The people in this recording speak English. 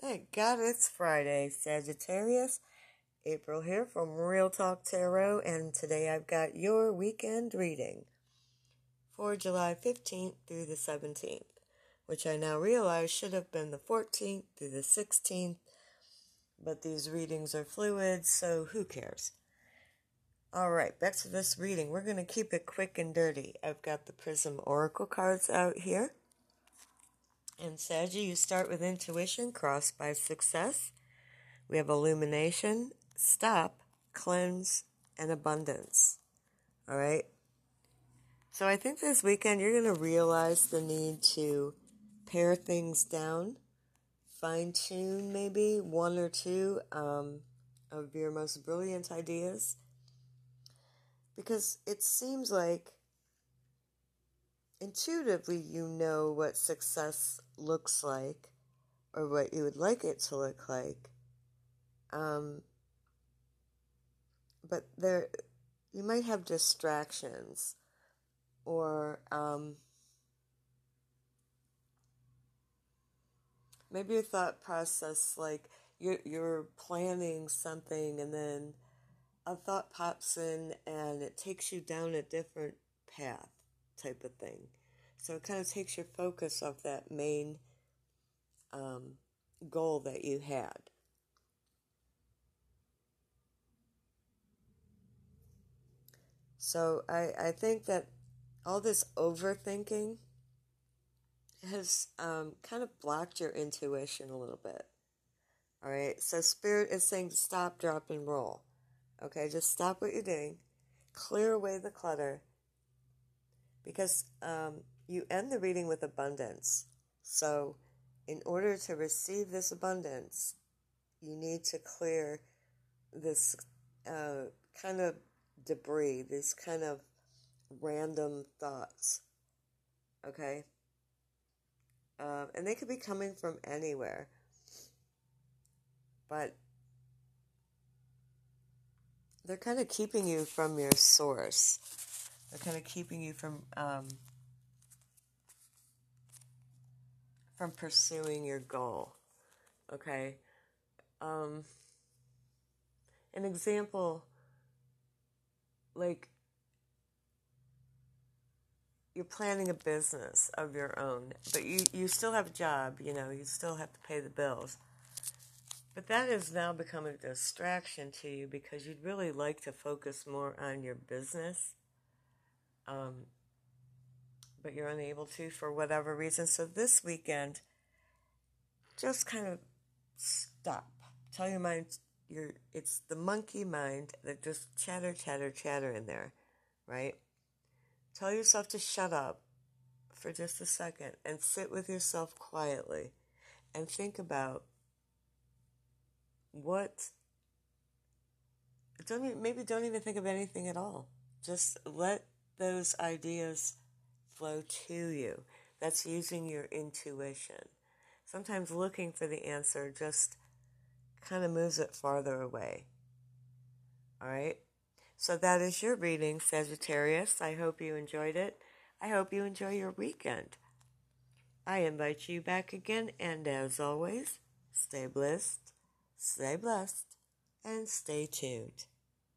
Thank God it's Friday, Sagittarius. April here from Real Talk Tarot, and today I've got your weekend reading for July 15th through the 17th, which I now realize should have been the 14th through the 16th, but these readings are fluid, so who cares? All right, back to this reading. We're going to keep it quick and dirty. I've got the Prism Oracle cards out here. And Saggy, you start with intuition, crossed by success. We have illumination, stop, cleanse, and abundance. All right. So I think this weekend you're going to realize the need to pare things down, fine tune maybe one or two um, of your most brilliant ideas. Because it seems like intuitively you know what success looks like or what you would like it to look like. Um, but there, you might have distractions or um, maybe your thought process like you're, you're planning something and then a thought pops in and it takes you down a different path type of thing. So it kind of takes your focus off that main um, goal that you had. So I, I think that all this overthinking has um, kind of blocked your intuition a little bit. All right, so Spirit is saying stop, drop, and roll. Okay, just stop what you're doing, clear away the clutter, because um, you end the reading with abundance. So, in order to receive this abundance, you need to clear this uh, kind of debris, these kind of random thoughts. Okay? Uh, and they could be coming from anywhere. But they're kind of keeping you from your source. They're kind of keeping you from um, from pursuing your goal. Okay. Um, an example, like you're planning a business of your own, but you, you still have a job, you know, you still have to pay the bills. But that has now become a distraction to you because you'd really like to focus more on your business. Um, but you're unable to for whatever reason. So this weekend, just kind of stop. Tell your mind you're it's the monkey mind that just chatter, chatter, chatter in there, right? Tell yourself to shut up for just a second and sit with yourself quietly and think about what don't even, maybe don't even think of anything at all. Just let those ideas flow to you. That's using your intuition. Sometimes looking for the answer just kind of moves it farther away. All right? So that is your reading, Sagittarius. I hope you enjoyed it. I hope you enjoy your weekend. I invite you back again, and as always, stay blessed, stay blessed, and stay tuned.